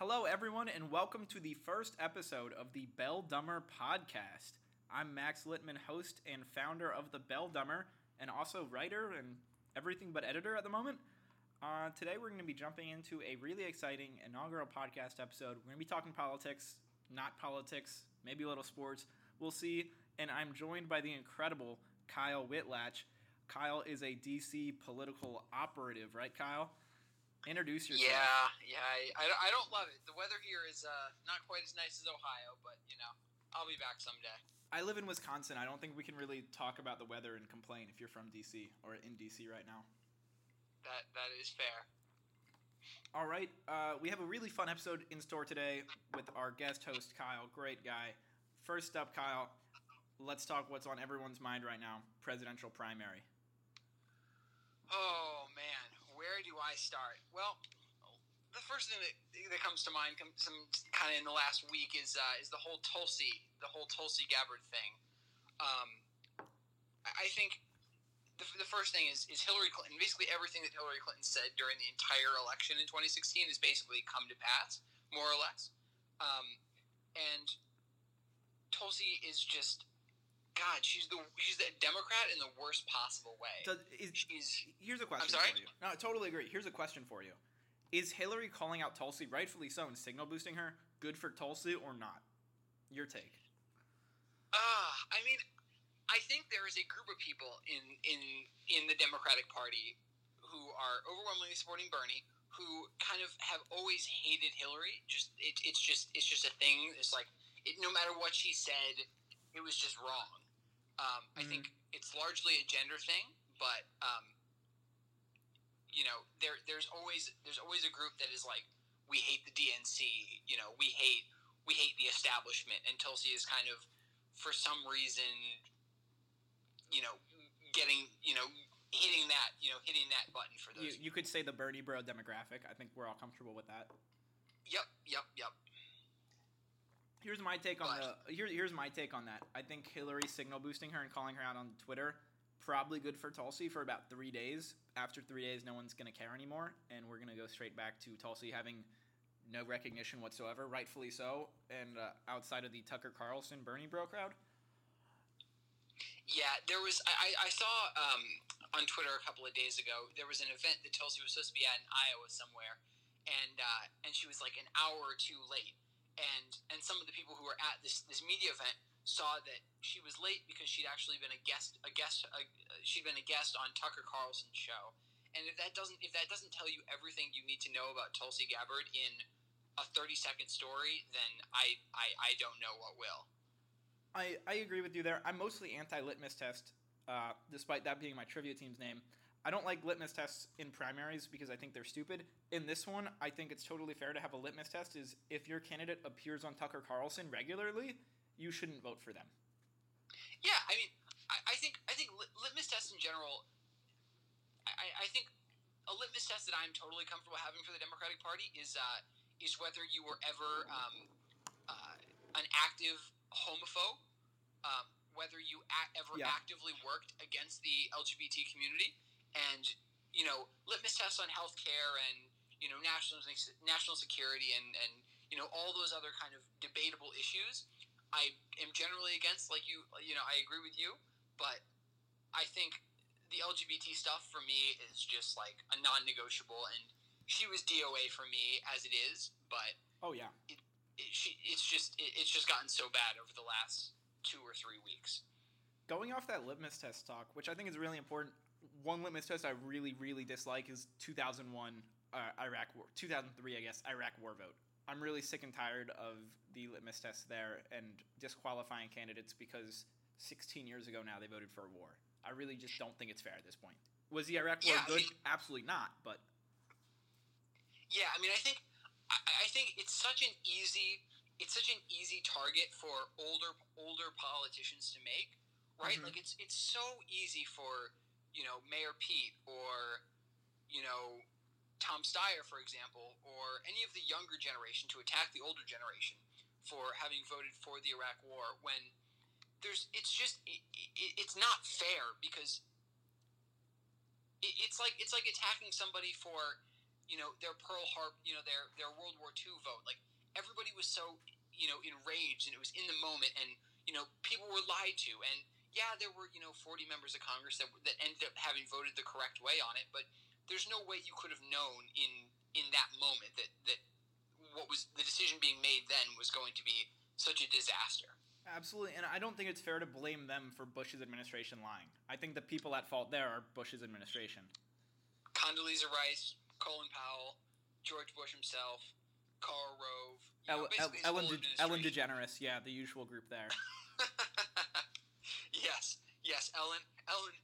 Hello, everyone, and welcome to the first episode of the Belldumber podcast. I'm Max Littman, host and founder of the Belldumber, and also writer and everything but editor at the moment. Uh, today, we're going to be jumping into a really exciting inaugural podcast episode. We're going to be talking politics, not politics, maybe a little sports. We'll see. And I'm joined by the incredible Kyle Whitlatch. Kyle is a DC political operative, right, Kyle? Introduce yourself. Yeah, yeah. I, I, I don't love it. The weather here is uh, not quite as nice as Ohio, but you know, I'll be back someday. I live in Wisconsin. I don't think we can really talk about the weather and complain if you're from DC or in DC right now. That that is fair. All right, uh, we have a really fun episode in store today with our guest host Kyle. Great guy. First up, Kyle. Let's talk what's on everyone's mind right now: presidential primary. Oh man, where do I start? Well, the first thing that, that comes to mind, some kind of in the last week, is uh, is the whole Tulsi, the whole Tulsi Gabbard thing. Um, I think the, the first thing is is Hillary Clinton. Basically, everything that Hillary Clinton said during the entire election in 2016 has basically come to pass, more or less. Um, and Tulsi is just God, she's the she's the Democrat in the worst possible way. So is, she's, here's a question I'm sorry? for you. No, I totally agree. Here's a question for you. Is Hillary calling out Tulsi, rightfully so, and signal boosting her, good for Tulsi or not? Your take. Ah, uh, I mean, I think there is a group of people in in in the Democratic Party who are overwhelmingly supporting Bernie, who kind of have always hated Hillary. Just it, it's just it's just a thing. It's like it, no matter what she said, it was just wrong. Um, I mm-hmm. think it's largely a gender thing, but um, you know, there there's always there's always a group that is like, we hate the DNC. You know, we hate we hate the establishment, and Tulsi is kind of, for some reason, you know, getting you know hitting that you know hitting that button for those. You, you could say the Bernie Bro demographic. I think we're all comfortable with that. Yep, yep, yep. Here's my take on the here, here's my take on that. I think Hillary signal boosting her and calling her out on Twitter probably good for Tulsi for about three days. After three days, no one's gonna care anymore, and we're gonna go straight back to Tulsi having no recognition whatsoever, rightfully so, and uh, outside of the Tucker Carlson Bernie Bro crowd. Yeah, there was. I, I saw um, on Twitter a couple of days ago there was an event that Tulsi was supposed to be at in Iowa somewhere, and uh, and she was like an hour or two late and and some of the people who were at this this media event saw that she was late because she'd actually been a guest a guest a, she'd been a guest on Tucker Carlson's show. And if that doesn't if that doesn't tell you everything you need to know about Tulsi Gabbard in a 30 second story, then I, I, I don't know what will. I, I agree with you there. I'm mostly anti litmus test, uh, despite that being my trivia team's name. I don't like litmus tests in primaries because I think they're stupid. In this one, I think it's totally fair to have a litmus test. Is if your candidate appears on Tucker Carlson regularly, you shouldn't vote for them. Yeah, I mean, I, I think I think litmus tests in general. I, I, think a litmus test that I'm totally comfortable having for the Democratic Party is uh, is whether you were ever um, uh, an active homophobe, um, whether you ever yeah. actively worked against the LGBT community and you know litmus tests on healthcare and you know national national security and and you know all those other kind of debatable issues. I am generally against, like you, you know, I agree with you, but I think the LGBT stuff for me is just like a non-negotiable, and she was DOA for me as it is, but oh yeah, it, it, she, it's just it, it's just gotten so bad over the last two or three weeks. Going off that litmus test talk, which I think is really important, one litmus test I really, really dislike is 2001 uh, Iraq War, 2003, I guess, Iraq War vote. I'm really sick and tired of the litmus test there and disqualifying candidates because 16 years ago now they voted for a war. I really just don't think it's fair at this point. Was the Iraq War yeah, good? I mean, Absolutely not. But yeah, I mean, I think I, I think it's such an easy it's such an easy target for older older politicians to make, right? Mm-hmm. Like it's it's so easy for you know, Mayor Pete or, you know, Tom Steyer, for example, or any of the younger generation to attack the older generation for having voted for the Iraq War when there's it's just it, it, it's not fair because it, it's like it's like attacking somebody for you know their Pearl Harbor you know their their World War II vote. Like everybody was so you know enraged and it was in the moment and you know people were lied to and yeah there were you know 40 members of congress that, that ended up having voted the correct way on it but there's no way you could have known in in that moment that that what was the decision being made then was going to be such a disaster Absolutely, and I don't think it's fair to blame them for Bush's administration lying. I think the people at fault there are Bush's administration. Condoleezza Rice, Colin Powell, George Bush himself, Karl Rove, you know, El- El- Ellen, De- Ellen. DeGeneres, yeah, the usual group there. yes, yes, Ellen, Ellen,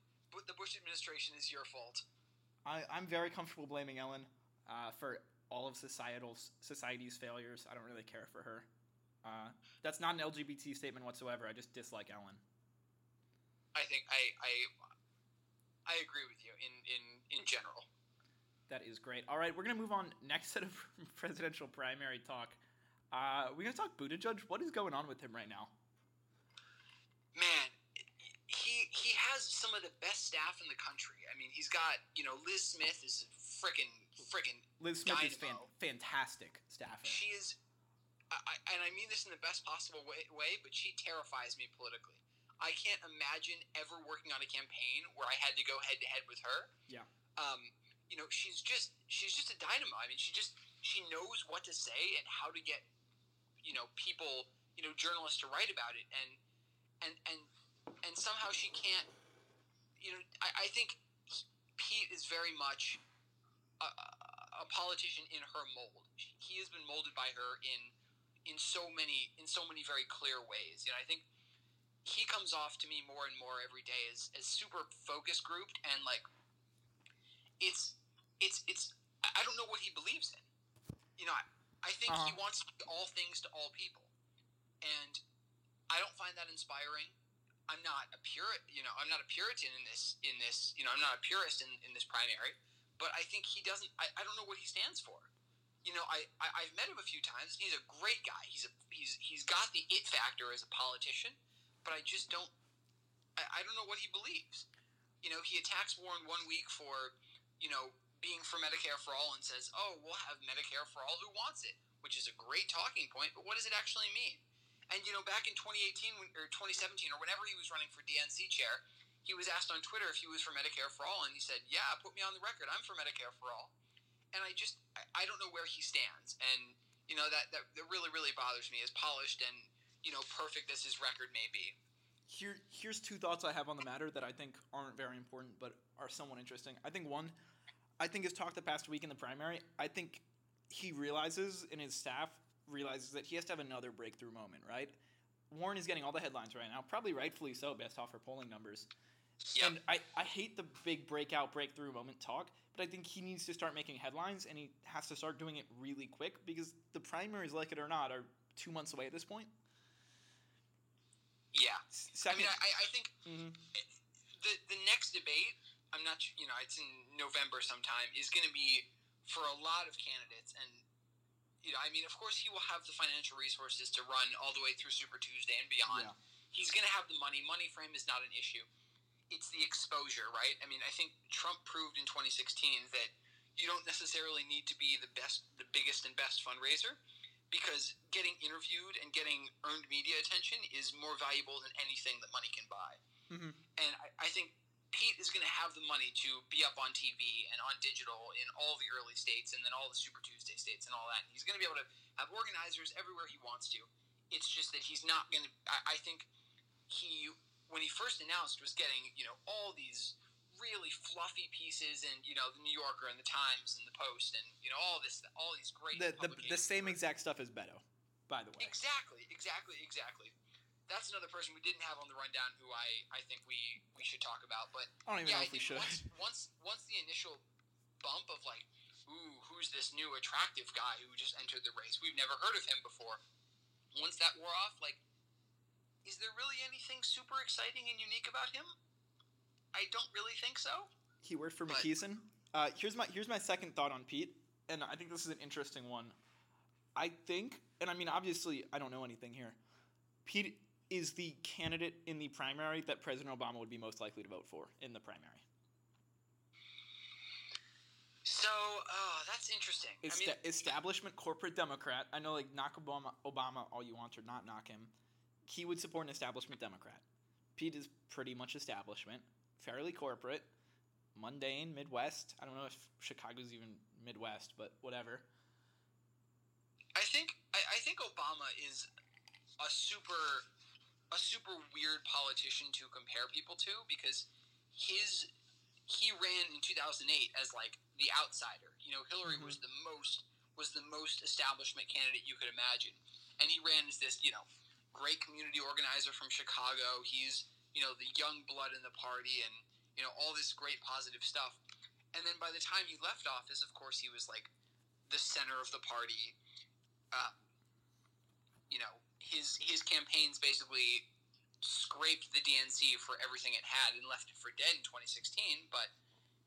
the Bush administration is your fault. I, I'm very comfortable blaming Ellen uh, for all of societal society's failures. I don't really care for her. Uh, that's not an LGBT statement whatsoever. I just dislike Ellen. I think I I I agree with you in in in general. That is great. All right, we're gonna move on. Next set of presidential primary talk. Uh, we're gonna talk Buttigieg. What is going on with him right now? Man, he he has some of the best staff in the country. I mean, he's got you know Lis Smith is freaking freaking. Lis Smith is fan- Dynamo. fantastic staffer. She is, I, I, and I mean this in the best possible way, way, but she terrifies me politically. I can't imagine ever working on a campaign where I had to go head to head with her. Yeah. Um, you know, she's just she's just a dynamo. I mean, she just she knows what to say and how to get, you know, people, you know, journalists to write about it, and and and and somehow she can't. You know, I, I think Pete is very much a, a politician in her mold. He has been molded by her in in so many in so many very clear ways. You know, I think he comes off to me more and more every day as, as super focus grouped and like it's it's it's I don't know what he believes in. You know, I, I think he Uh-huh. wants to be all things to all people. And I don't find that inspiring. I'm not a pure you know, I'm not a Puritan in this in this you know, I'm not a purist in, in this primary, but I think he doesn't I, I don't know what he stands for. You know, I, I I've met him a few times. He's a great guy. He's a he's he's got the it factor as a politician, but I just don't I, I don't know what he believes. You know, he attacks Warren one week for, you know, being for Medicare for all and says, "Oh, we'll have Medicare for all who wants it," which is a great talking point, but what does it actually mean? And you know, back in 2018 when, or 2017 or whenever he was running for DNC chair, he was asked on Twitter if he was for Medicare for all, and he said, "Yeah, put me on the record. I'm for Medicare for all." And I just I, I don't know where he stands, and you know that, that that really really bothers me. As polished and you know perfect as his record may be. Here, here's two thoughts I have on the matter that I think aren't very important, but are somewhat interesting. I think one, I think his talk the past week in the primary, I think he realizes, in his staff realizes that he has to have another breakthrough moment, right? Warren is getting all the headlines right now, probably rightfully so, based off her polling numbers. Yep. And I, I hate the big breakout breakthrough moment talk, but I think he needs to start making headlines, and he has to start doing it really quick because the primaries, like it or not, are two months away at this point. yeah. S- I Second, mean, I, I think Mhm. the the next debate, I'm not, you know, it's in November sometime, is going to be for a lot of candidates, and you know, I mean, of course, he will have the financial resources to run all the way through Super Tuesday and beyond. Yeah. He's going to have the money. Money for him is not an issue. It's the exposure, right? I mean, I think Trump proved in 2016 that you don't necessarily need to be the best, the biggest and best fundraiser because getting interviewed and getting earned media attention is more valuable than anything that money can buy. Mhm. And I, I think Pete is going to have the money to be up on TV and on digital in all the early states and then all the Super Tuesday states and all that. He's going to be able to have organizers everywhere he wants to. It's just that he's not going to. I, I think he, when he first announced, was getting you know all these really fluffy pieces and you know the New Yorker and the Times and the Post and you know all this all these great the, the, the same exact stuff as Beto, by the way. Exactly, exactly, exactly. That's another person we didn't have on the rundown who I, I think we, we should talk about. But I don't even yeah, know if we should. once, once once the initial bump of like, ooh, who's this new attractive guy who just entered the race? We've never heard of him before. Once that wore off, like, is there really anything super exciting and unique about him? I don't really think so. He worked for But- McKinsey. Uh, here's my here's my second thought on Pete, and I think this is an interesting one. I think, and I mean, obviously, I don't know anything here. Pete is the candidate in the primary that President Obama would be most likely to vote for in the primary. So, oh, that's interesting. I mean, establishment corporate Democrat. I know, like, knock Obama, Obama all you want or not knock him. He would support an establishment Democrat. Pete is pretty much establishment, fairly corporate, mundane, Midwest. I don't know if Chicago's even Midwest, but whatever. I think I, I think Obama is a super a super weird politician to compare people to because his he ran in 2008 as like the outsider. You know, Hillary Mhm. was the most was the most establishment candidate you could imagine, and he ran as this you know great community organizer from Chicago. He's you know the young blood in the party and you know all this great positive stuff. And then by the time he left office, of course, he was like the center of the party. Uh, you know, his his campaigns basically scraped the DNC for everything it had and left it for dead in 2016. But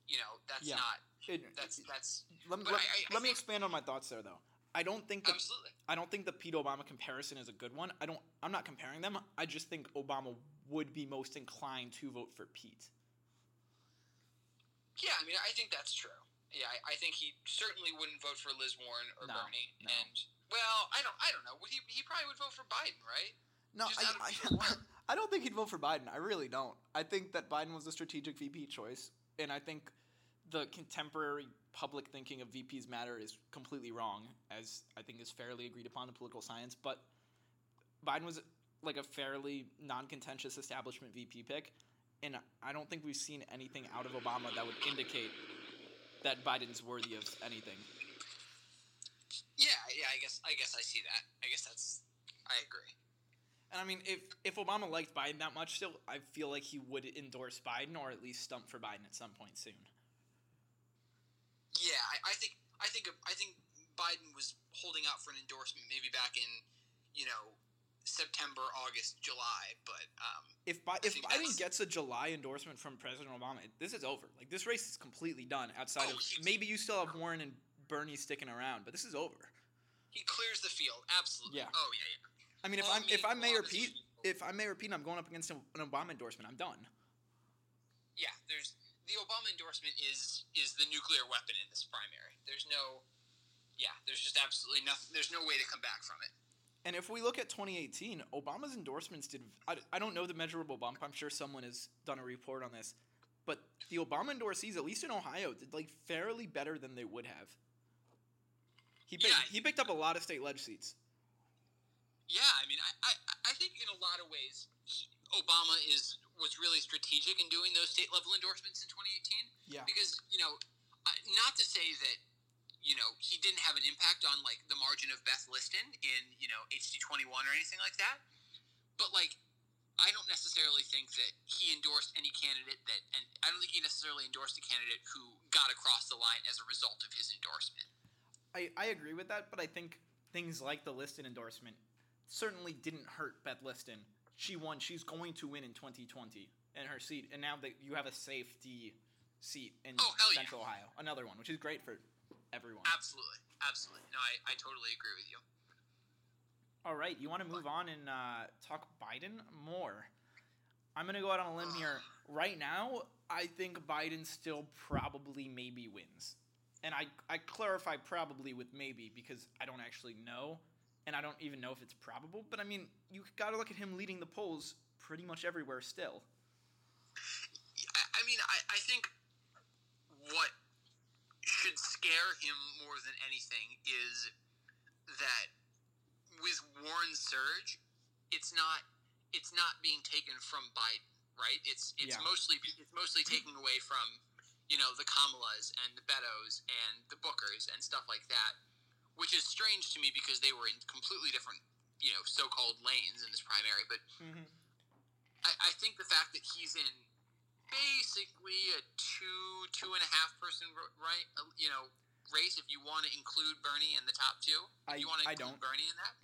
you know, that's Yeah. not It- that's that's let me, let, I- I- let me expand on my thoughts there, though. I don't think the absolutely. I don't think the Pete Obama comparison is a good one. I don't. I'm not comparing them. I just think Obama would be most inclined to vote for Pete. Yeah, I mean, I think that's true. Yeah, I, I think he certainly wouldn't vote for Liz Warren or No, Bernie. no. And well, I don't I don't know. He he probably would vote for Biden, right? No, Just out of I, I, I don't think he'd vote for Biden. I really don't. I think that Biden was a strategic VP choice, and I think the contemporary public thinking of VPs matter is completely wrong, as I think is fairly agreed upon in political science. But Biden was like a fairly non-contentious establishment VP pick, and I don't think we've seen anything out of Obama that would indicate that Biden's worthy of anything. I guess I guess I see that. I guess that's I agree. And I mean, if if Obama liked Biden that much, still, I feel like he would endorse Biden or at least stump for Biden at some point soon. Yeah, I, I think I think I think Biden was holding out for an endorsement maybe back in you know September, August, July, but um, If Bi- if Biden gets a July endorsement from President Obama, this is over. Like this race is completely done. Outside Oh, of maybe you still have Warren and Bernie sticking around, but this is over. He clears the field absolutely. Yeah. Oh yeah, yeah. I mean, if I'm if I'm Mayor Pete, if I'm Mayor Pete, I'm going up against an Obama endorsement. I'm done. yeah, there's the Obama endorsement is is the nuclear weapon in this primary. There's no, yeah, there's just absolutely nothing. There's no way to come back from it. And if we look at 2018, Obama's endorsements did. I, I don't know the measurable bump. I'm sure someone has done a report on this. But the Obama endorsees, at least in Ohio, did like fairly better than they would have. He picked, Yeah. he picked up a lot of state ledge seats. Yeah, I mean, I, I, I think in a lot of ways, he, Obama is was really strategic in doing those state level endorsements in 2018. Yeah. Because you know, not to say that you know he didn't have an impact on like the margin of Beth Liston in you know HD 21 or anything like that, but like. I don't necessarily think that he endorsed any candidate that, and I don't think he necessarily endorsed a candidate who got across the line as a result of his endorsement. I, I agree with that, but I think things like the Liston endorsement certainly didn't hurt Beth Liston. She won. She's going to win in 2020 in her seat, and now that you have a safety seat in Oh, hell yeah. Central Ohio, another one, which is great for everyone. Absolutely, absolutely. No, I, I totally agree with you. All right, you want to move on and uh, talk Biden more? I'm gonna go out on a limb here. Right now, I think Biden still probably maybe wins, and I I clarify probably with maybe because I don't actually know, and I don't even know if it's probable. But I mean, you got to look at him leading the polls pretty much everywhere still. I, mean, I, I think what should scare him more than anything is that with Warren's surge, it's not it's not being taken from Biden, right? It's it's Yeah. mostly it's mostly taking away from you know the Kamalas and the Betos and the Bookers and stuff like that, which is strange to me because they were in completely different you know so-called lanes in this primary, but Mm-hmm. I, I think the fact that he's in basically a two two and a half person right uh, you know race if you want to include Bernie in the top two I you want to I include don't. Bernie in that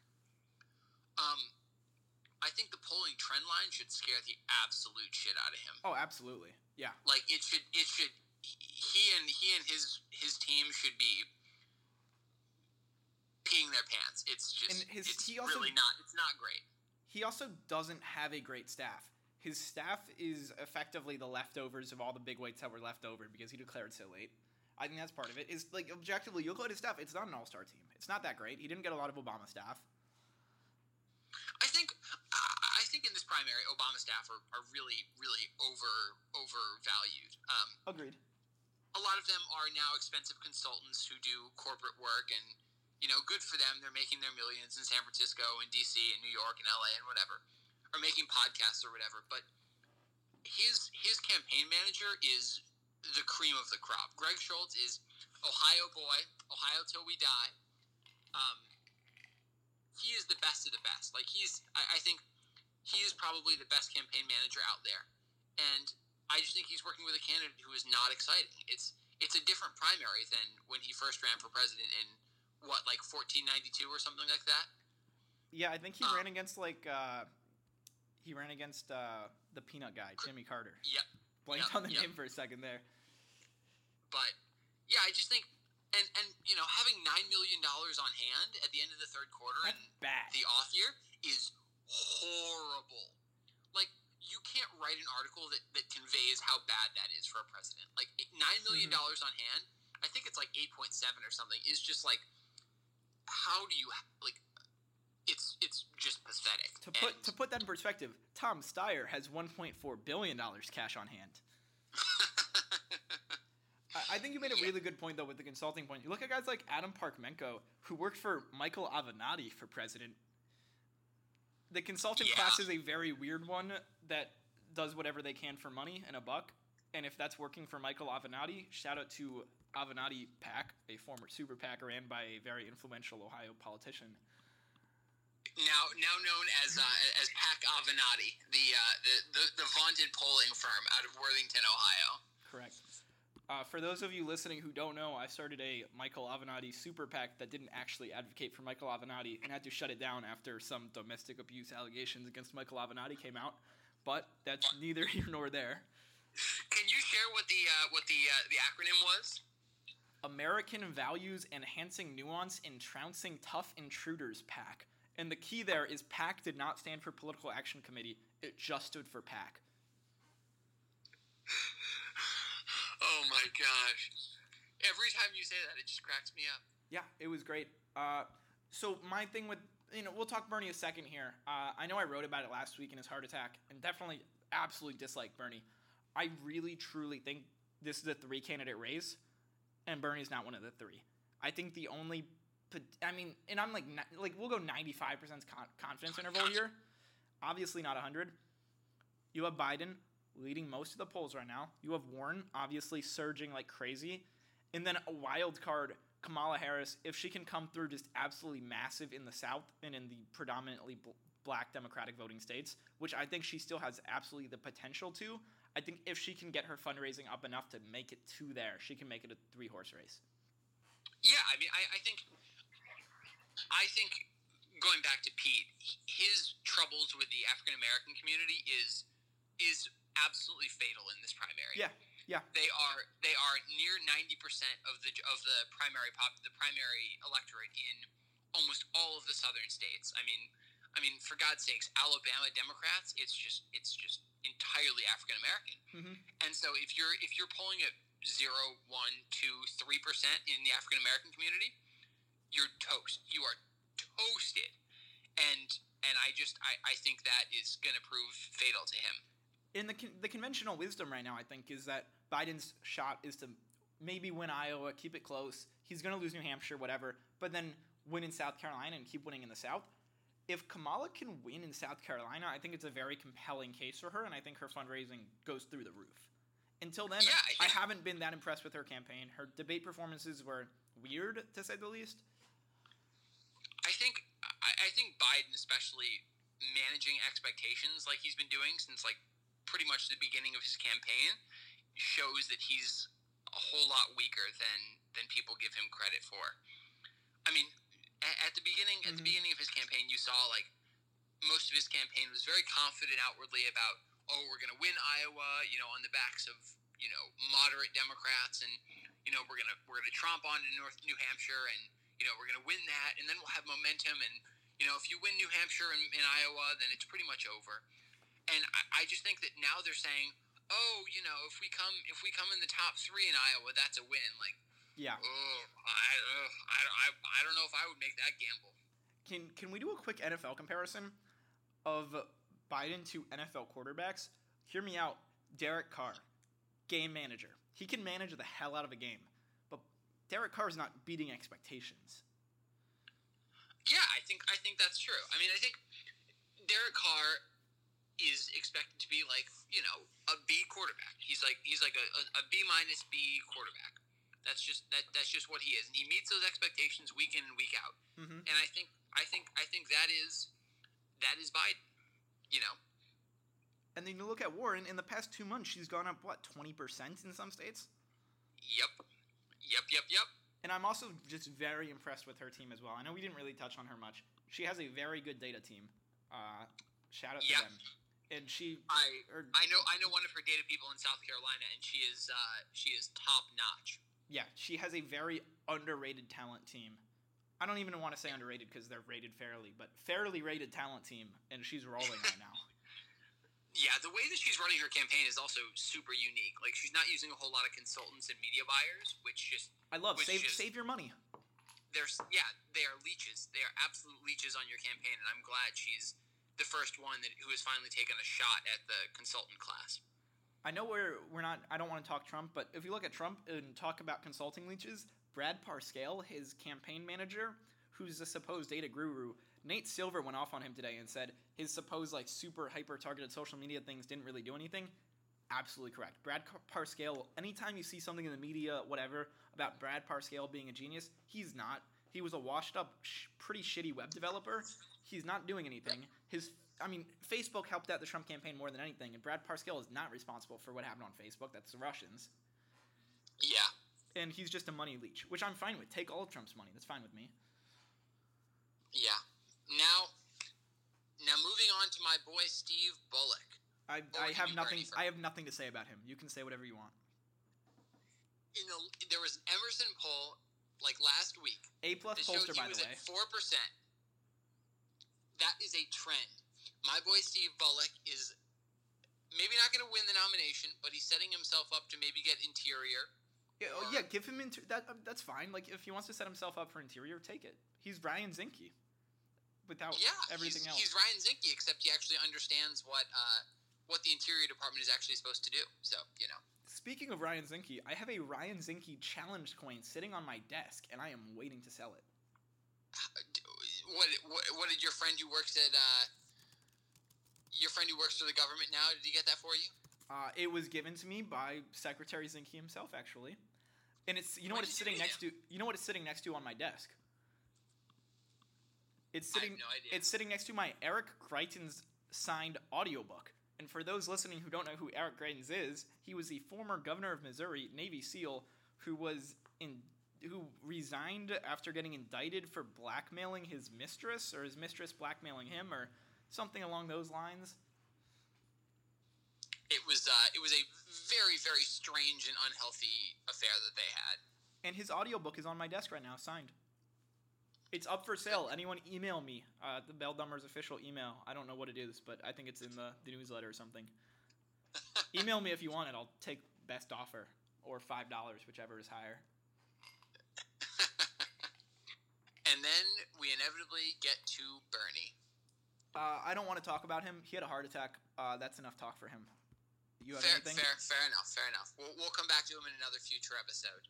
um I think the polling trend line should scare the absolute shit out of him Oh, absolutely. Yeah. like it should it should he and he and his his team should be peeing their pants it's just And his- it's he also- really not it's not great He also doesn't have a great staff. His staff is effectively the leftovers of all the big weights that were left over because he declared so late. I think that's part of it. Is like objectively, you look at his stuff. It's not an all-star team. It's not that great. He didn't get a lot of Obama staff. I think I think in this primary, Obama staff are, are really really over overvalued. Um, Agreed. A lot of them are now expensive consultants who do corporate work and you know good for them. They're making their millions in san francisco and dc and new york and la and whatever or making podcasts or whatever. But his his campaign manager is the cream of the crop. Greg schultz is ohio boy ohio till we die. Um, he is the best of the best. Like he's I, I think he is probably the best campaign manager out there. And I just think he's working with a candidate who is not exciting. It's it's a different primary than when he first ran for president in what like 1492 or something like that. Yeah, I think he Um, ran against like uh, he ran against uh, the peanut guy, Jimmy Carter. Yep. Blanked Yep, on the yep. name for a second there. But yeah, I just think and and you know having nine million dollars on hand at the end of the third quarter That's and bad. the off year is horrible. You can't write an article that, that conveys how bad that is for a president. Like nine million Mm-hmm. dollars on hand, I think it's like eight point seven or something. Is just like how do you like? It's it's just pathetic. To put And- to put that in perspective, Tom Steyer has 1.4 billion dollars cash on hand. I, I think you made a Yeah. really good point though with the consulting point. You look at guys like Adam Parkhomenko, who worked for Michael Avenatti for president. The consultant Yeah. class is a very weird one that does whatever they can for money and a buck. And if that's working for Michael Avenatti, shout out to Avenatti PAC, a former super PAC ran by a very influential Ohio politician. now now known as uh, as Pac Avenatti, the, uh, the the the vaunted polling firm out of Worthington, Ohio. Uh, for those of you listening who don't know, I started a Michael Avenatti super PAC that didn't actually advocate for Michael Avenatti and had to shut it down after some domestic abuse allegations against Michael Avenatti came out. But that's neither here nor there. Can you share what the uh, what the uh, the acronym was? American Values Enhancing Nuance and Trouncing Tough Intruders PAC. And the key there is PAC did not stand for Political Action Committee, it just stood for PAC. Oh my gosh! Every time you say that, it just cracks me up. Yeah, it was great. Uh, so my thing with you know we'll talk Bernie a second here. Uh, I know I wrote about it last week in his heart attack, and definitely absolutely dislike Bernie. I really truly think this is a three candidate race, and Bernie's not one of the three. I think the only, I mean, and I'm like like we'll go 95 percent confidence interval here. Obviously not 100. You have Biden leading most of the polls right now. You have Warren obviously surging like crazy. And then a wild card, Kamala Harris, if she can come through just absolutely massive in the South and in the predominantly bl- black Democratic voting states, which I think she still has absolutely the potential to. I think if she can get her fundraising up enough to make it to there, she can make it a three horse race. Yeah, I mean, I, I think, I think going back to Pete, his troubles with the African American community is is absolutely fatal in this primary. Yeah, yeah. They are they are near ninety percent of the of the primary pop the primary electorate in almost all of the southern states. I mean, I mean, for God's sakes, Alabama Democrats, it's just it's just entirely African American. Mhm. And so if you're if you're polling at zero, one, two, three percent in the African American community, you're toast. You are toasted. And and I just I, I think that is going to prove fatal to him. In the con- the conventional wisdom right now, I think, is that Biden's shot is to maybe win Iowa, keep it close. He's going to lose New Hampshire, whatever, but then win in South Carolina and keep winning in the South. If Kamala can win in South Carolina, I think it's a very compelling case for her, and I think her fundraising goes through the roof. Until then, Yeah, I I haven't been that impressed with her campaign. Her debate performances were weird, to say the least. I think I think Biden, especially managing expectations like he's been doing since like pretty much the beginning of his campaign, shows that he's a whole lot weaker than than people give him credit for. I mean, at, at the beginning at the Mhm. beginning of his campaign, you saw like most of his campaign was very confident outwardly about oh we're going to win Iowa, you know, on the backs of you know moderate Democrats and you know we're gonna we're gonna tromp on to North New Hampshire and you know we're gonna win that and then we'll have momentum and you know if you win New Hampshire and, and Iowa then it's pretty much over and I, I just think that now they're saying oh you know if we come if we come in the top three in Iowa that's a win like Yeah. Oh, I, uh, I, I, I don't know if I would make that gamble. Can can we do a quick NFL comparison of Biden to NFL quarterbacks? Hear me out. Derek Carr, game manager. He can manage the hell out of a game, but Derek Carr is not beating expectations. Yeah, I think I think that's true. I mean, I think Derek Carr is expected to be like you know a B quarterback. He's like he's like a, a, a B minus B quarterback. That's just that that's just what he is, and he meets those expectations week in and week out. Mm-hmm. And I think I think I think that is that is Biden. You know, And then you look at Warren. In the past two months, she's gone up what twenty percent in some states. yep, yep, yep, yep. And I'm also just very impressed with her team as well. I know we didn't really touch on her much. She has a very good data team. Uh, shout out to them. And she, I or, I know I know one of her data people in South Carolina, and she is uh, she is top notch. yeah, she has a very underrated talent team. I don't even want to say underrated because they're rated fairly, but fairly rated talent team, and she's rolling right now. Yeah, the way that she's running her campaign is also super unique. Like she's not using a whole lot of consultants and media buyers, which just I love save is- save your money. there's yeah, they are leeches. They are absolute leeches on your campaign, and I'm glad she's the first one that who has finally taken a shot at the consultant class. I know we're we're not. I don't want to talk Trump, but if you look at Trump and talk about consulting leeches, Brad Parscale, his campaign manager, who's a supposed data guru, Nate Silver went off on him today and said his supposed like super hyper targeted social media things didn't really do anything. Absolutely correct. Brad Parscale. Anytime you see something in the media, whatever about Brad Parscale being a genius, he's not. He was a washed up, sh- pretty shitty web developer. He's not doing anything. His I mean, Facebook helped out the Trump campaign more than anything, and Brad Parscale is not responsible for what happened on Facebook. That's the Russians. Yeah, And he's just a money leech, which I'm fine with. Take all of Trump's money. That's fine with me. yeah. Now, now moving on to my boy Steve Bullock. I, I have nothing. I have nothing to say about him. You can say whatever you want. In the, there was an Emerson poll like last week A plus pollster, by the way. four percent. That is a trend. My boy Steve Bullock is maybe not going to win the nomination, but he's setting himself up to maybe get interior. Yeah, oh, yeah, give him into that. uh, that's fine. Like if he wants to set himself up for interior, take it. He's Ryan Zinke, without yeah, everything he's, else. he's Ryan Zinke, except he actually understands what uh, what the interior department is actually supposed to do. So you know, Speaking of Ryan Zinke, I have a Ryan Zinke challenge coin sitting on my desk, and I am waiting to sell it. what what, what did your friend who works at uh, your friend who works for the government now? Did he get that for you? Uh, it was given to me by Secretary Zinke himself, actually, and it's you know What what it's sitting next to. You know what it's sitting next to on my desk. It's I have sitting. no idea. It's sitting next to my Eric Greitens' signed audiobook. And for those listening who don't know who Eric Greitens is, he was the former governor of Missouri, Navy SEAL, who was in who resigned after getting indicted for blackmailing his mistress, or his mistress blackmailing him, or something along those lines. It was uh, it was a very very strange and unhealthy affair that they had. And his audiobook is on my desk right now, signed. It's up for sale. Anyone email me, uh, the Belldumber's official email. I don't know what it is, but I think it's in the, the newsletter or something. email me if you want it. I'll take best offer or $5, whichever is higher. and then we inevitably get to Bernie. Uh, I don't want to talk about him. He had a heart attack. Uh, that's enough talk for him. You have Fair, anything? fair, fair enough. Fair enough. We'll, we'll come back to him in another future episode.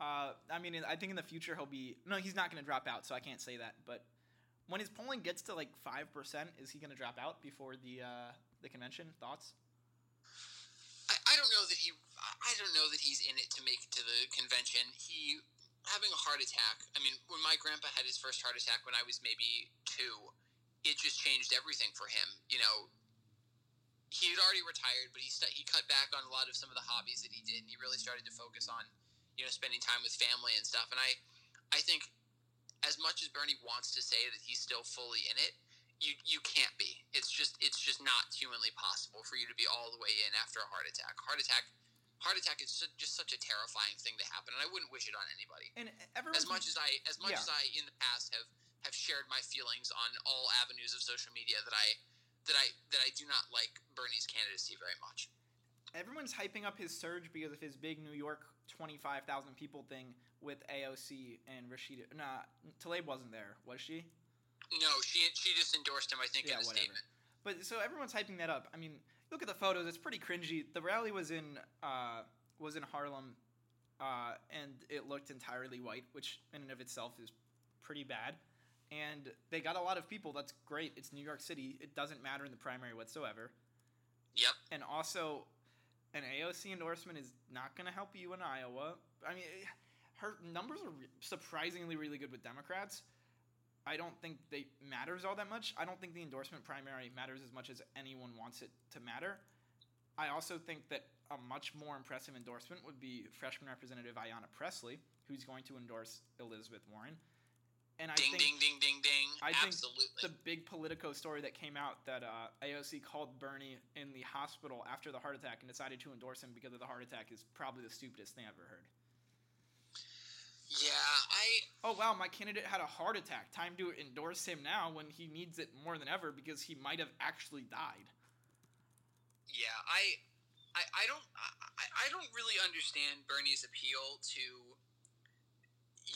Uh, I mean, I think in the future he'll be. No, he's not going to drop out, so I can't say that. But when his polling gets to like five percent, is he going to drop out before the uh, the convention? Thoughts? I, I don't know that he. I don't know that he's in it to make it to the convention. He having a heart attack. I mean, when my grandpa had his first heart attack when I was maybe two, it just changed everything for him. You know, he had already retired, but he st- he cut back on a lot of some of the hobbies that he did, and he really started to focus on, you know, spending time with family and stuff. And I, I think, as much as Bernie wants to say that he's still fully in it, you you can't be. It's just it's just not humanly possible for you to be all the way in after a heart attack. Heart attack, heart attack is su- just such a terrifying thing to happen, and I wouldn't wish it on anybody. And everyone. As much as I as much Yeah. as I in the past have have shared my feelings on all avenues of social media that I that I that I do not like Bernie's candidacy very much. everyone's hyping up his surge because of his big New York 25,000 people thing with AOC and Rashida. Nah, Tlaib wasn't there, was she? No, she she just endorsed him. I think Yeah, in a whatever. statement. But so everyone's hyping that up. I mean, look at the photos; it's pretty cringy. The rally was in uh, was in Harlem, uh, and it looked entirely white, which in and of itself is pretty bad. And they got a lot of people. That's great. It's New York City. It doesn't matter in the primary whatsoever. Yep. And also, an AOC endorsement is not going to help you in Iowa. I mean, her numbers are surprisingly really good with Democrats. I don't think they matters all that much. I don't think the endorsement primary matters as much as anyone wants it to matter. I also think that a much more impressive endorsement would be freshman representative Ayanna Pressley, who's going to endorse Elizabeth Warren. And I Ding think ding ding ding ding. I think Absolutely. the big Politico story that came out that uh, AOC called Bernie in the hospital after the heart attack and decided to endorse him because of the heart attack is probably the stupidest thing I've ever heard. yeah, I Oh wow, my candidate had a heart attack. Time to endorse him now when he needs it more than ever because he might have actually died. yeah I I, I don't I, I don't really understand Bernie's appeal to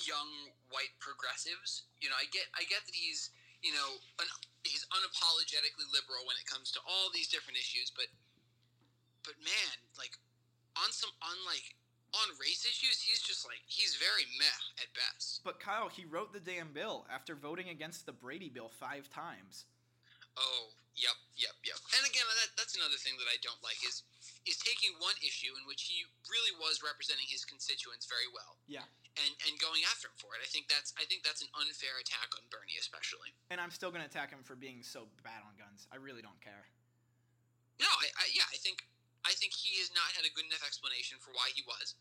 young white progressives. You know, I get I get that he's you know an, he's unapologetically liberal when it comes to all these different issues, but but man, like on some on like on race issues, he's just like he's very meh at best. But Kyle, he wrote the damn bill after voting against the Brady bill five times. Oh, yep, yep, yep. And again, that, that's another thing that I don't like is is taking one issue in which he really was representing his constituents very well Yeah. And and going after him for it. I think that's I think that's an unfair attack on Bernie, especially. And I'm still going to attack him for being so bad on guns. I really don't care. No, I, I yeah, I think I think he has not had a good enough explanation for why he was,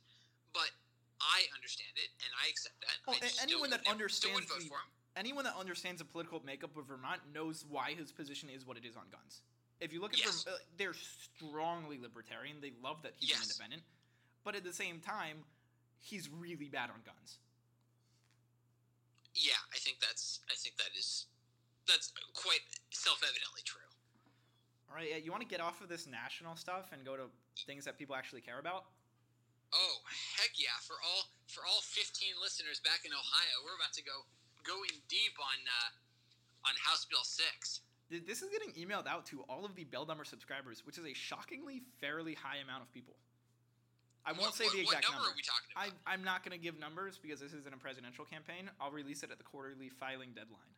but I understand it and I accept that. Well, I anyone that understands the- anyone that understands the political makeup of Vermont knows why his position is what it is on guns. If you look at Yes. Verm- uh, they're strongly libertarian. They love that he's an Yes. independent, but at the same time, he's really bad on guns. Yeah, I think that's I think that is that's quite self-evidently true. All right, yeah, you want to get off of this national stuff and go to things that people actually care about? Oh heck yeah! For all for all fifteen listeners back in Ohio, we're about to go go in deep on uh, on House Bill six. This is getting emailed out to all of the Belldumber subscribers, which is a shockingly fairly high amount of people. I won't What- say the exact what number. number. are we talking about? I, I'm not going to give numbers because this isn't a presidential campaign. I'll release it at the quarterly filing deadline.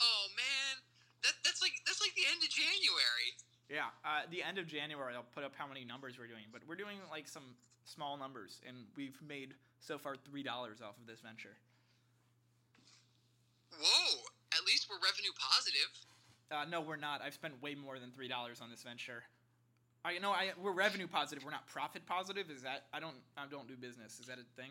oh man, that that's like that's like the end of January. Yeah, uh, the end of January, I'll put up how many numbers we're doing, but we're doing like some small numbers, and we've made so far three dollars off of this venture. Whoa! At least we're revenue positive. Uh, no, we're not. I've spent way more than three dollars on this venture. I know I we're revenue positive. We're not profit positive. Is that I don't I don't do business. Is that a thing?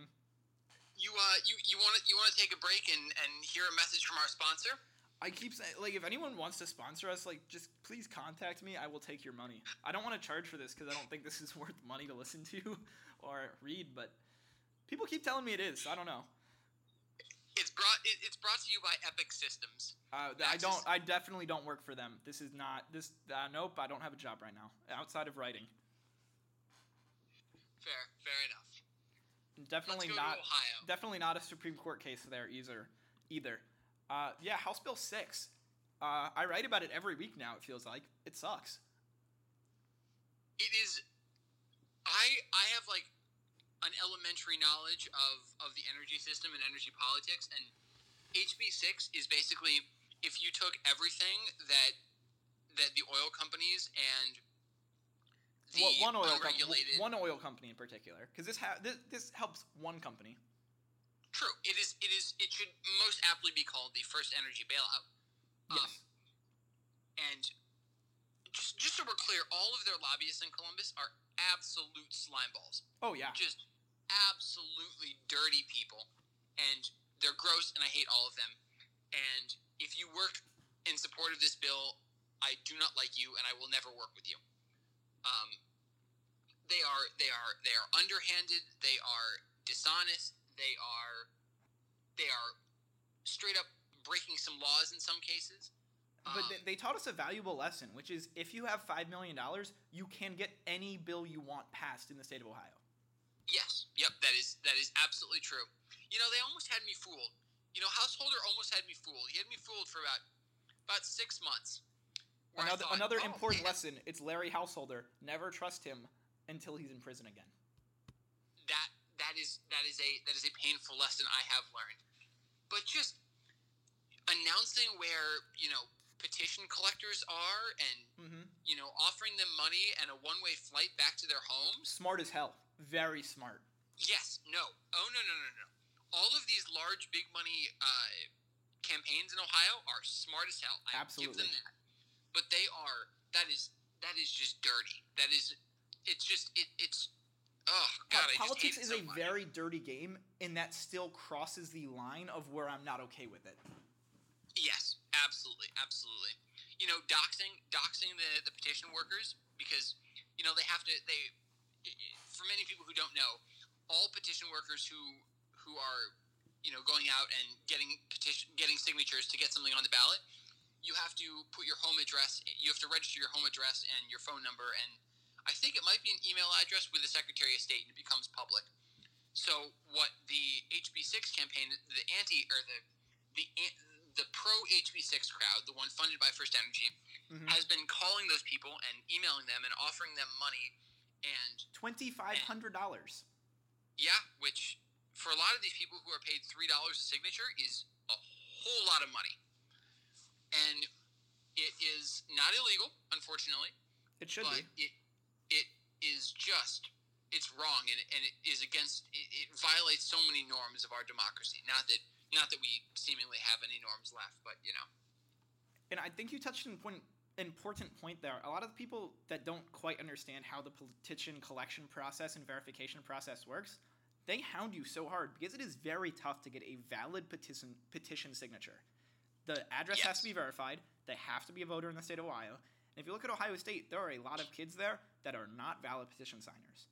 You uh you you want to you want to take a break and and hear a message from our sponsor? I keep saying like if anyone wants to sponsor us, like just please contact me. I will take your money. I don't want to charge for this because I don't think this is worth money to listen to or read, but people keep telling me it is. So I don't know. It's brought it, it's brought to you by Epic Systems. Uh, I don't. just- I definitely don't work for them. This is not. This. Uh, nope. I don't have a job right now outside of writing. Fair, fair enough. Definitely not. Definitely not a Supreme Court case there either. Either. Uh, yeah, House Bill six. Uh, I write about it every week now. It feels like it sucks. it is i i have like an elementary knowledge of of the energy system and energy politics and hb6 is basically if you took everything that that the oil companies and the Well, one oil company. unregulated One oil company in particular, because this, ha- this this helps one company. true it is it is it should most aptly be called the FirstEnergy bailout Um, Yes. and just, just so we're clear all of their lobbyists in columbus are absolute slime balls oh yeah. just absolutely dirty people, and they're gross, and I hate all of them. And if you work in support of this bill, I do not like you, and I will never work with you. Um, they are they are they are underhanded. They are dishonest. They are they are straight up breaking some laws in some cases. But Um, they, they taught us a valuable lesson, which is if you have five million dollars, you can get any bill you want passed in the state of Ohio. Yes. Yep. That is that is absolutely true. You know, they almost had me fooled. You know, Householder almost had me fooled. He had me fooled for about about six months. Another thought, another "Oh, important man, lesson: it's Larry Householder. Never trust him until he's in prison again. That that is that is a that is a painful lesson I have learned. But just announcing where you know petition collectors are and Mm-hmm. you know offering them money and a one way flight back to their homes. Smart as hell. Very smart. Yes. No. Oh no no no no. All of these large big money uh, campaigns in Ohio are smart as hell. I give them Absolutely. that. But they are that is that is just dirty. That is it's just it, it's oh god. Politics just is it a much. very dirty game, and that still crosses the line of where I'm not okay with it. Yes, absolutely, absolutely. You know, doxing, doxing the, the petition workers because you know they have to. They, for many people who don't know, all petition workers who who are you know going out and getting petition, getting signatures to get something on the ballot, you have to put your home address. You have to register your home address and your phone number, and I think it might be an email address with the Secretary of State, and it becomes public. So what the HB6 campaign, the anti or the the the pro HB6 crowd, the one funded by FirstEnergy, Mhm. has been calling those people and emailing them and offering them money, and Twenty five hundred dollars. yeah, which for a lot of these people who are paid three dollars a signature is a whole lot of money, and it is not illegal, unfortunately, It should but be. it it is just it's wrong and, and it is against it, it violates so many norms of our democracy. Not that not that we seemingly have any norms left, but you know. And I think you touched an important important point there. A lot of the people that don't quite understand how the petition collection process and verification process works, they hound you so hard because it is very tough to get a valid petition petition signature. The address has to be verified. They have to be a voter in the state of Ohio. And if you look at Ohio State, there are a lot of kids there that are not valid petition signers.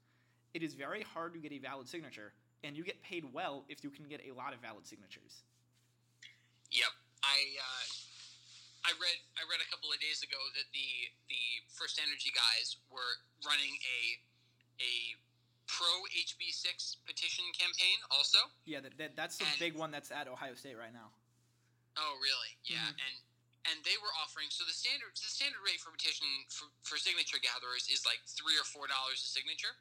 It is very hard to get a valid signature, and you get paid well if you can get a lot of valid signatures. Yep. I uh, I read I read a couple of days ago that the the FirstEnergy guys were running a a pro HB6 petition campaign also. Yeah, that, that that's the And- big one that's at Ohio State right now. Oh, really? Yeah, Mhm. and and they were offering so the standard the standard rate for petition for, for signature gatherers is like three or four dollars a signature.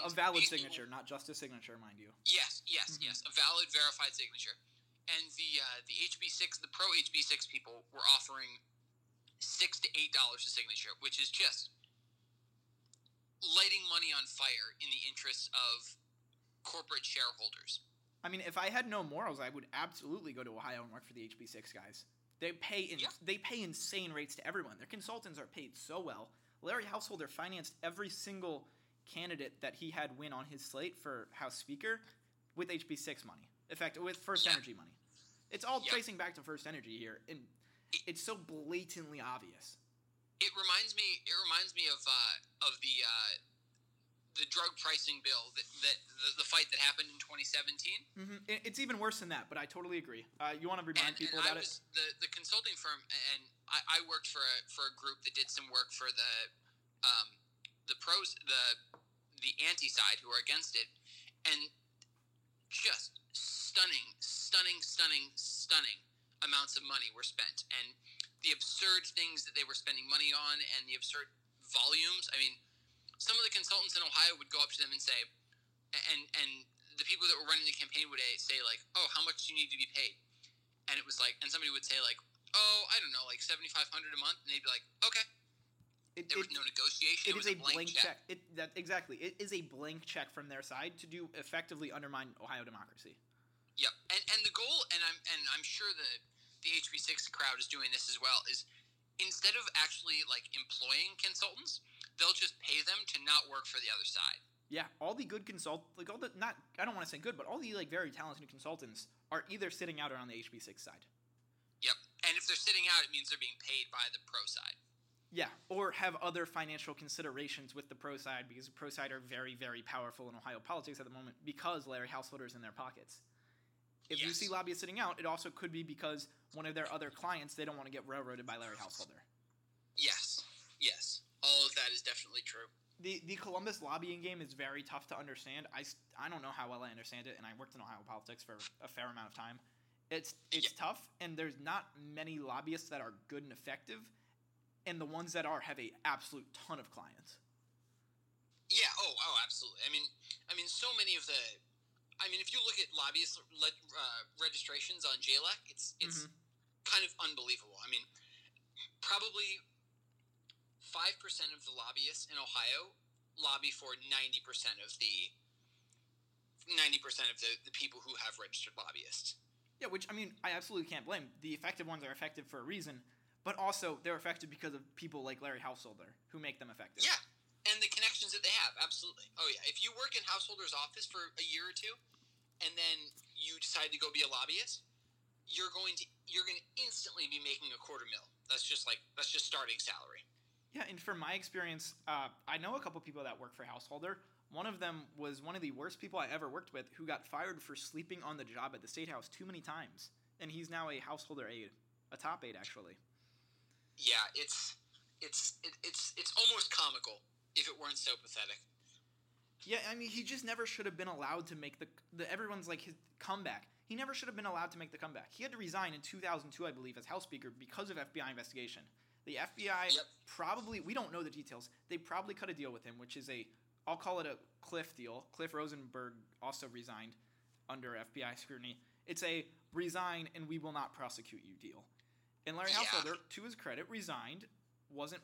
A, a valid signature, not just a signature, mind you. Yes, yes, Mhm. yes, a valid verified signature. And the uh, the HB6 the pro HB6 people were offering six to eight dollars a signature, which is just lighting money on fire in the interests of corporate shareholders. I mean, if I had no morals, I would absolutely go to Ohio and work for the HB6 guys. They pay in, Yeah. they pay insane rates to everyone. Their consultants are paid so well. Larry Householder financed every single candidate that he had win on his slate for House Speaker with HB6 money. In fact, with First Yeah. Energy money. It's all tracing back to FirstEnergy here, and it's so blatantly obvious. It reminds me. It reminds me of uh, of the uh, the drug pricing bill that, that the, the fight that happened in 2017. hmm It's even worse than that, but I totally agree. Uh, you want to remind and, people and about I it? the the consulting firm, and I, I worked for a for a group that did some work for the um, the pros the the anti side who are against it, and just stunning, stunning, stunning, stunning amounts of money were spent, and the absurd things that they were spending money on, and the absurd volumes. I mean, some of the consultants in Ohio would go up to them and say, and and the people that were running the campaign would say like, "Oh, how much do you need to be paid?" And it was like, and somebody would say like, "Oh, I don't know, like seventy five hundred a month," and they'd be like, "Okay." It, There was it- no negotiation. it it is was a blank, check. It that exactly. It is a blank check from their side to do effectively undermine Ohio democracy. Yep, and and the goal, and I'm and I'm sure the the HB6 crowd is doing this as well. Is instead of actually like employing consultants, they'll just pay them to not work for the other side. Yeah, all the good consult like all the not I don't want to say good, but all the like very talented consultants are either sitting out or on the HB6 side. Yep, and if they're sitting out, it means they're being paid by the pro side. Yeah, or have other financial considerations with the pro side because the pro side are very very powerful in Ohio politics at the moment because Larry Householder's in their pockets. If you see lobbyists sitting out, it also could be because one of their other clients they don't want to get railroaded by Larry Householder. Yes, yes, all of that is definitely true. The the Columbus lobbying game is very tough to understand. I, I don't know how well I understand it, and I worked in Ohio politics for a fair amount of time. It's it's tough, and there's not many lobbyists that are good and effective, and the ones that are have a absolute ton of clients. Yeah. Oh. Oh. Absolutely. I mean. I mean, so many of the. I mean, if you look at lobbyist le- uh, registrations on JLEC, it's it's Mhm. kind of unbelievable. I mean, probably five percent of the lobbyists in Ohio lobby for ninety percent of the ninety percent of the, the people who have registered lobbyists. Yeah, which I mean, I absolutely can't blame. The effective ones are effective for a reason, but also they're effective because of people like Larry Householder who make them effective. Yeah, and the connections that they have, absolutely. Oh yeah, if you work in householder's office for a year or two, and then you decide to go be a lobbyist, you're going to you're going to instantly be making a quarter mil. That's just like that's just starting salary. Yeah, and from my experience, uh, I know a couple people that work for Householder. One of them was one of the worst people I ever worked with who got fired for sleeping on the job at the State House too many times. And he's now a householder aide, a top aide, actually. Yeah, it's it's it, it's it's almost comical if it weren't so pathetic. Yeah, I mean, he just never should have been allowed to make the, the everyone's like his comeback. He never should have been allowed to make the comeback. He had to resign in 2002, I believe, as House Speaker because of FBI investigation. The FBI Yep. probably we don't know the details. They probably cut a deal with him, which is a I'll call it a Cliff deal. Cliff Rosenberger also resigned under FBI scrutiny. It's a resign and we will not prosecute you deal. And Larry Yeah. Householder, to his credit, resigned, wasn't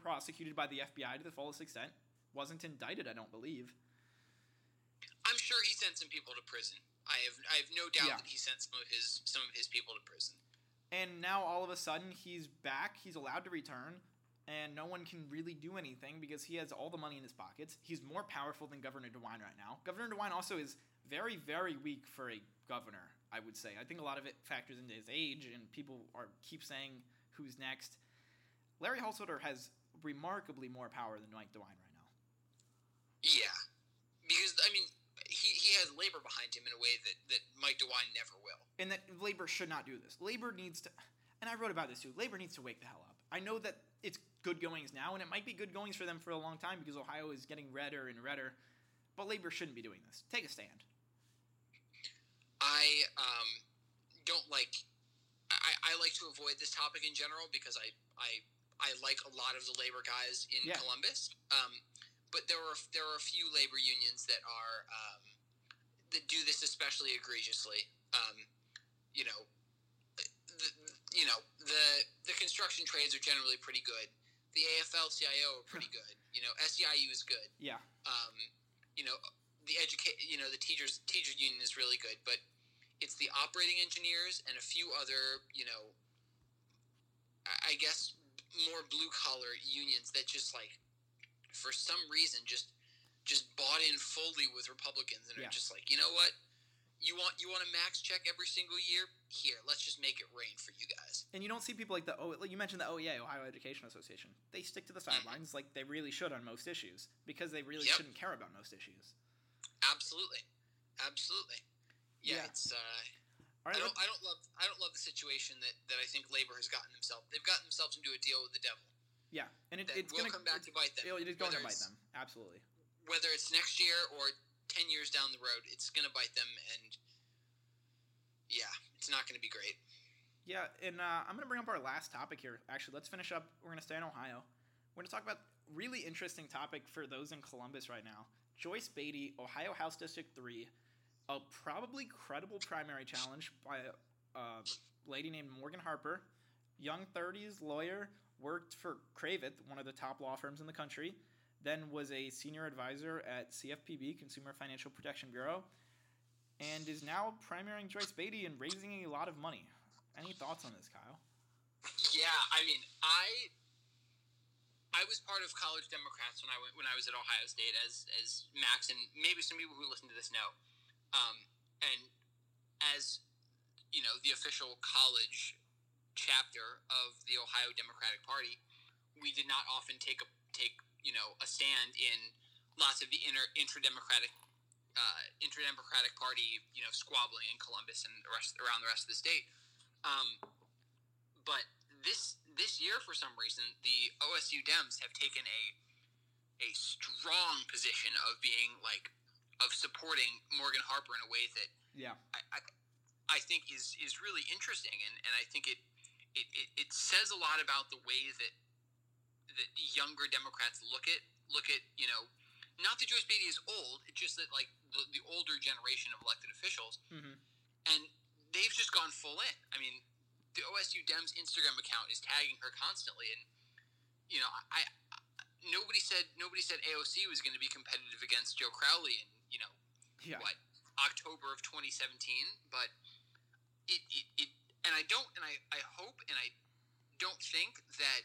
prosecuted by the FBI to the fullest extent, wasn't indicted, I don't believe. I'm sure he sent some people to prison. I have I have no doubt Yeah. that he sent some of his some of his people to prison. And now all of a sudden he's back, he's allowed to return, and no one can really do anything because he has all the money in his pockets. He's more powerful than Governor DeWine right now. Governor DeWine also is very, very weak for a governor, I would say. I think a lot of it factors into his age, and people are keep saying who's next. Larry Householder has remarkably more power than Mike DeWine right now. Yeah, because I mean, he, he has labor behind him in a way that, that Mike DeWine never will. and that labor should not do this. Labor needs to, and I wrote about this too. Labor needs to wake the hell up. I know that it's good goings now, and it might be good goings for them for a long time because Ohio is getting redder and redder. But labor shouldn't be doing this. Take a stand. I um, don't like. I, I like to avoid this topic in general because I, I I like a lot of the labor guys in Yeah. Columbus. Um, but there are there are a few labor unions that are um, that do this especially egregiously. Um, you know, the, you know the the construction trades are generally pretty good. The AFL-CIO are pretty good. You know, SEIU is good Yeah, um, you know the educate you know the teachers teachers union is really good but it's the operating engineers and a few other you know I- I guess more blue collar unions that just like for some reason just just bought in fully with Republicans and Yeah. are just like you know what you want you want a max check every single year here let's just make it rain for you guys and you don't see people like the oh, like you mentioned the OEA, Ohio Education Association. They stick to the sidelines like they really should on most issues because they really Yep. shouldn't care about most issues. absolutely absolutely yeah, Yeah. it's uh right, I don't. I don't love. I don't love the situation that, that I think labor has gotten themselves. They've gotten themselves into a deal with the devil yeah, and it, it's gonna come back to bite them. It, is going to bite them. Absolutely. Whether it's next year or ten years down the road, it's going to bite them, and yeah, it's not going to be great. Yeah, and uh, I'm going to bring up our last topic here. Actually, let's finish up. We're going to stay in Ohio. We're going to talk about really interesting topic for those in Columbus right now. Joyce Beatty, Ohio House District 3, a probably credible primary challenge by a, lady named Morgan Harper, young 30s lawyer, worked for Cravath, one of the top law firms in the country, then was a senior advisor at CFPB, Consumer Financial Protection Bureau, and is now primarying Joyce Beatty and raising a lot of money. Any thoughts on this, Kyle? Yeah, I mean, I I was part of college Democrats when I went when I was at Ohio State, as as Max and maybe some people who listen to this know, um, and as you know, the official college chapter of the Ohio Democratic Party, we did not often take a take you know a stand in lots of the inter intra democratic uh, inter-democratic party, you know, squabbling in Columbus and the rest around the rest of the state. Um, but this this year, for some reason, the OSU Dems have taken a a strong position of being like of supporting Morgan Harper in a way that yeah. I, I, I think is is really interesting. And, and I think it, it, it, it says a lot about the way that that younger Democrats look at look at you know not that Joyce Beatty is old it's just that like the, the older generation of elected officials. Mm-hmm. and they've just gone full in. I mean the OSU Dems Instagram account is tagging her constantly. And you know I, I nobody said nobody said AOC was going to be competitive against Joe Crowley and yeah. what October of 2017, but it, it, it and I don't and I, I hope and I don't think that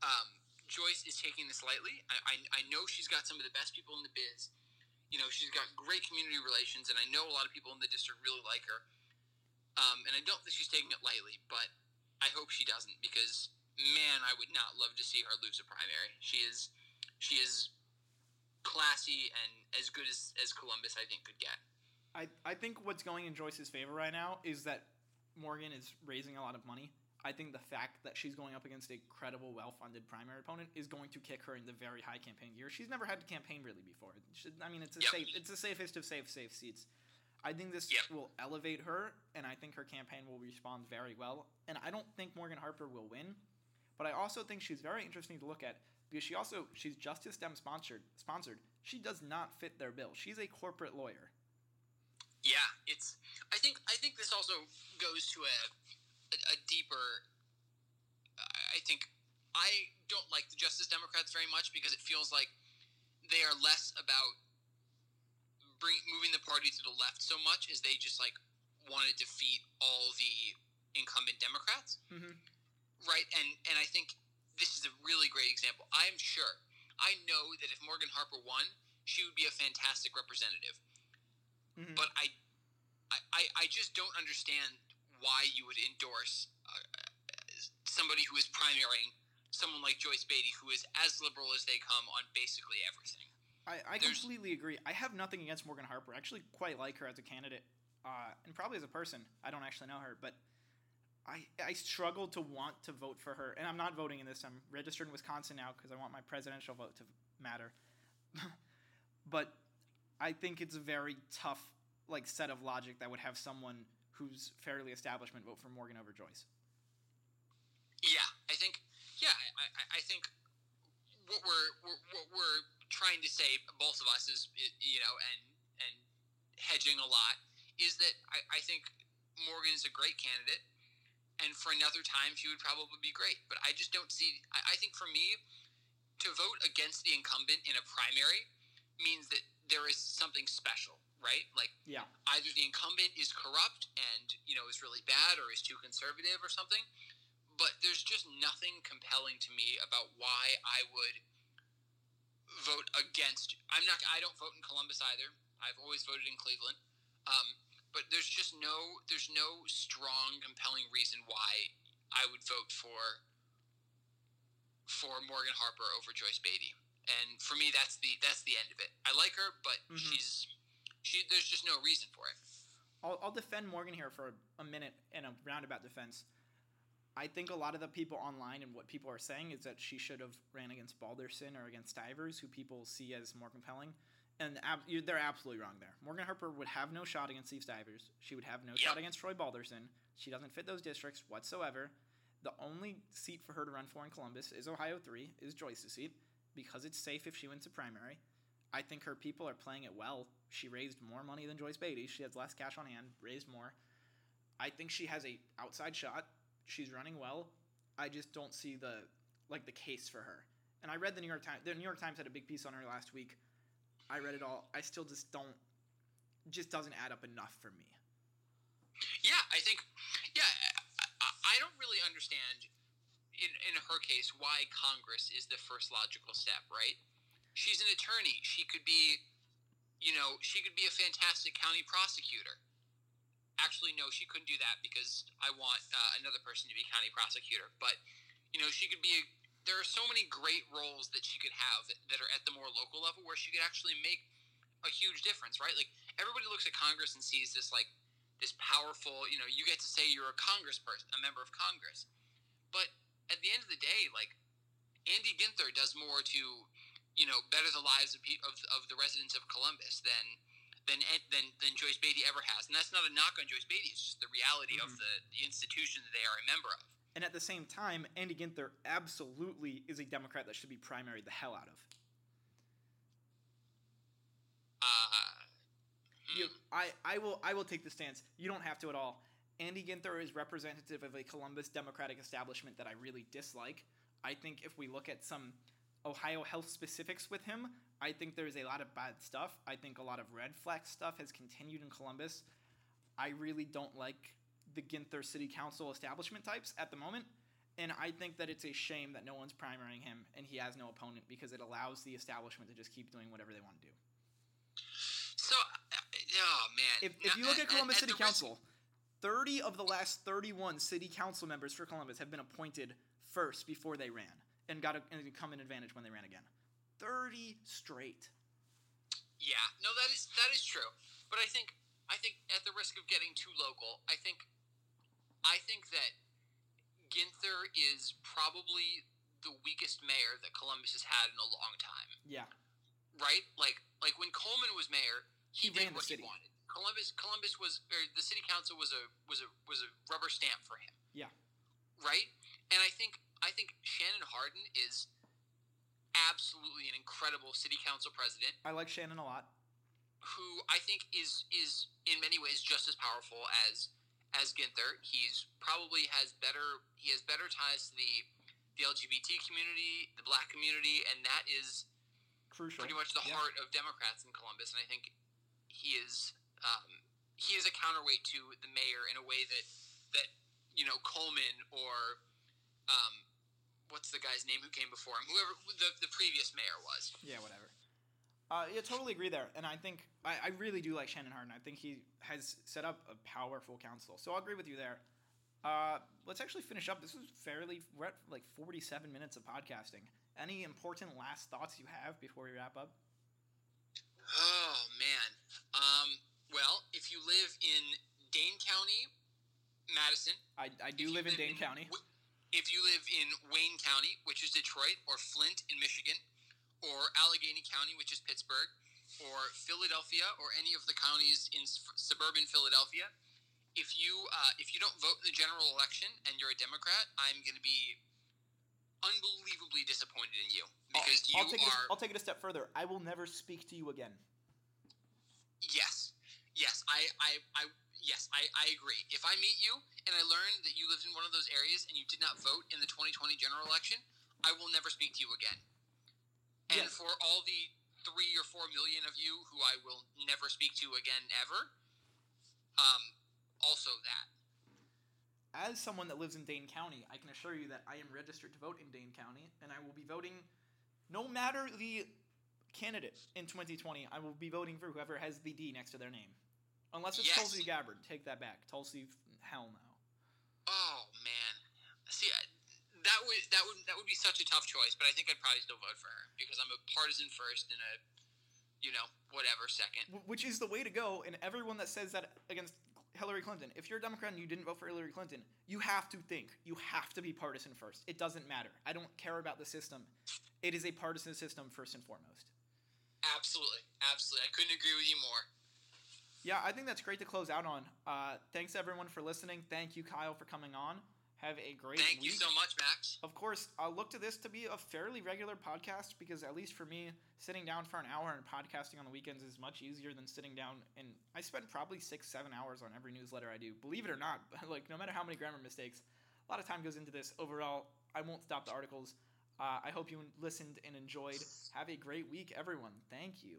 um, Joyce is taking this lightly. I, I, I know she's got some of the best people in the biz. You know, she's got great community relations, and I know a lot of people in the district really like her. Um, and I don't think she's taking it lightly, but I hope she doesn't because man, I would not love to see her lose a primary. She is she is classy and as good as, as Columbus, I think, could get. I, I think what's going in Joyce's favor right now is that Morgan is raising a lot of money. I think the fact that she's going up against a credible, well-funded primary opponent is going to kick her in the very high campaign gear. She's never had to campaign really before. Should, I mean, it's a yep. safe, it's the safest of safe, safe seats. I think this yep. will elevate her, and I think her campaign will respond very well. And I don't think Morgan Harper will win, but I also think she's very interesting to look at because she also she's Justice Dem sponsored. Sponsored. She does not fit their bill. She's a corporate lawyer. Yeah, it's. I think. I think this also goes to a a, a deeper. I think I don't like the Justice Democrats very much because it feels like they are less about bring moving the party to the left so much as they just like want to defeat all the incumbent Democrats. Mm-hmm. Right, and and I think this is a really great example. I am sure, I know that if Morgan Harper won, she would be a fantastic representative. Mm-hmm. But I, I, I just don't understand why you would endorse uh, somebody who is primarying someone like Joyce Beatty, who is as liberal as they come on basically everything. I, I completely agree. I have nothing against Morgan Harper. I actually quite like her as a candidate, uh, and probably as a person. I don't actually know her, but I, I struggle to want to vote for her, and I'm not voting in this. I'm registered in Wisconsin now because I want my presidential vote to matter. but I think it's a very tough like set of logic that would have someone who's fairly establishment vote for Morgan over Joyce. Yeah, I think. Yeah, I, I think what we're, we're what we're trying to say, both of us, is you know, and and hedging a lot, is that I, I think Morgan is a great candidate and for another time she would probably be great. But I just don't see. I, I, think for me, to vote against the incumbent in a primary means that there is something special, right? Like, yeah, either the incumbent is corrupt and you know is really bad, or is too conservative, or something. But there's just nothing compelling to me about why I would vote against. I'm not. I don't vote in Columbus either. I've always voted in Cleveland. Um, but there's just no there's no strong compelling reason why I would vote for for Morgan Harper over Joyce Beatty. And for me that's the that's the end of it. I like her, but mm-hmm. she's she there's just no reason for it. I'll, I'll defend Morgan here for a minute in a roundabout defense. I think a lot of the people online and what people are saying is that she should have ran against Balderson or against Stivers, who people see as more compelling and ab- they're absolutely wrong there. Morgan Harper would have no shot against Steve Stivers. She would have no yep. shot against Troy Balderson. She doesn't fit those districts whatsoever. The only seat for her to run for in Columbus is Ohio 3, is Joyce's seat, because it's safe if she wins the primary. I think her people are playing it well. She raised more money than Joyce Beatty. She has less cash on hand, raised more. I think she has a outside shot. She's running well. I just don't see the like the case for her. And I read the New York Times. The New York Times had a big piece on her last week I read it all. I still just don't. Just doesn't add up enough for me. Yeah, I think. Yeah, I, I don't really understand. In, in her case, why Congress is the first logical step, right? She's an attorney. She could be, you know, she could be a fantastic county prosecutor. Actually, no, she couldn't do that because I want uh, another person to be county prosecutor. But, you know, she could be a there are so many great roles that she could have that, that are at the more local level where she could actually make a huge difference, right? Like everybody looks at Congress and sees this like this powerful, you know, you get to say you're a congressperson, a member of Congress. But at the end of the day, like Andy Ginther does more to, you know, better the lives of, of, of the residents of Columbus than than than than Joyce Beatty ever has. And that's not a knock on Joyce Beatty. It's just the reality mm-hmm. of the, the institution that they are a member of. And at the same time, Andy Ginther absolutely is a Democrat that should be primaried the hell out of. Uh, you, I, I will I will take the stance. You don't have to at all. Andy Ginther is representative of a Columbus Democratic establishment that I really dislike. I think if we look at some Ohio health specifics with him, I think there's a lot of bad stuff. I think a lot of red flag stuff has continued in Columbus. I really don't like the Ginther City Council establishment types at the moment. And I think that it's a shame that no one's primarying him and he has no opponent because it allows the establishment to just keep doing whatever they want to do. So, uh, oh man. If, if you look at uh, Columbus City Council, 30 of the last 31 city council members for Columbus have been appointed first before they ran and got a, and come in advantage when they ran again. 30 straight. Yeah, no, that is that is true. But I think I think at the risk of getting too local, I think I think that Ginther is probably the weakest mayor that Columbus has had in a long time. Yeah. Right? Like like when Coleman was mayor, he, he did what he wanted. Columbus Columbus was or the city council was a was a was a rubber stamp for him. Yeah. Right? And I think I think Shannon Hardin is absolutely an incredible city council president. I like Shannon a lot. Who I think is is in many ways just as powerful as as Ginther. He's probably has better he has better ties to the the LGBT community, the black community, and that is crucial. Pretty much the yeah. heart of Democrats in Columbus, and I think he is um, he is a counterweight to the mayor in a way that that you know Coleman or um, what's the guy's name who came before him? Whoever the, the previous mayor was. Yeah, whatever. Uh, yeah, totally agree there, and I think I, I really do like Shannon Hardin. I think he has set up a powerful council, so I'll agree with you there. Uh, let's actually finish up. This is fairly we're at like forty-seven minutes of podcasting. Any important last thoughts you have before we wrap up? Oh man. Um, well, if you live in Dane County, Madison. I, I do live in Dane in, County. If you live in Wayne County, which is Detroit, or Flint in Michigan, or Allegheny County, which is Pittsburgh, or Philadelphia, or any of the counties in suburban Philadelphia, if you uh, if you don't vote in the general election and you're a Democrat, I'm going to be unbelievably disappointed in you because I'll, you I'll take are. It, I'll take it a step further. I will never speak to you again. Yes, yes, I, I, I yes, I, I agree. If I meet you and I learn that you lived in one of those areas and you did not vote in the 2020 general election, I will never speak to you again. And yes. for all the three or four million of you who I will never speak to again ever, um, also that. As someone that lives in Dane County, I can assure you that I am registered to vote in Dane County, and I will be voting no matter the candidate in 2020, I will be voting for whoever has the D next to their name. Unless it's yes. Tulsi Gabbard. Take that back. Tulsi, hell no. Oh, man. See, that would that would that would be such a tough choice, but I think I'd probably still vote for her because I'm a partisan first and a you know whatever second. Which is the way to go. And everyone that says that against Hillary Clinton, if you're a Democrat and you didn't vote for Hillary Clinton, you have to think. You have to be partisan first. It doesn't matter. I don't care about the system. It is a partisan system first and foremost. Absolutely, absolutely. I couldn't agree with you more. Yeah, I think that's great to close out on. Uh, thanks everyone for listening. Thank you, Kyle, for coming on. Have a great week. Thank week. you so much, Max. Of course, I'll look to this to be a fairly regular podcast because at least for me, sitting down for an hour and podcasting on the weekends is much easier than sitting down and I spend probably six, seven hours on every newsletter I do. Believe it or not, like no matter how many grammar mistakes, a lot of time goes into this. Overall, I won't stop the articles. Uh, I hope you listened and enjoyed. Have a great week, everyone. Thank you.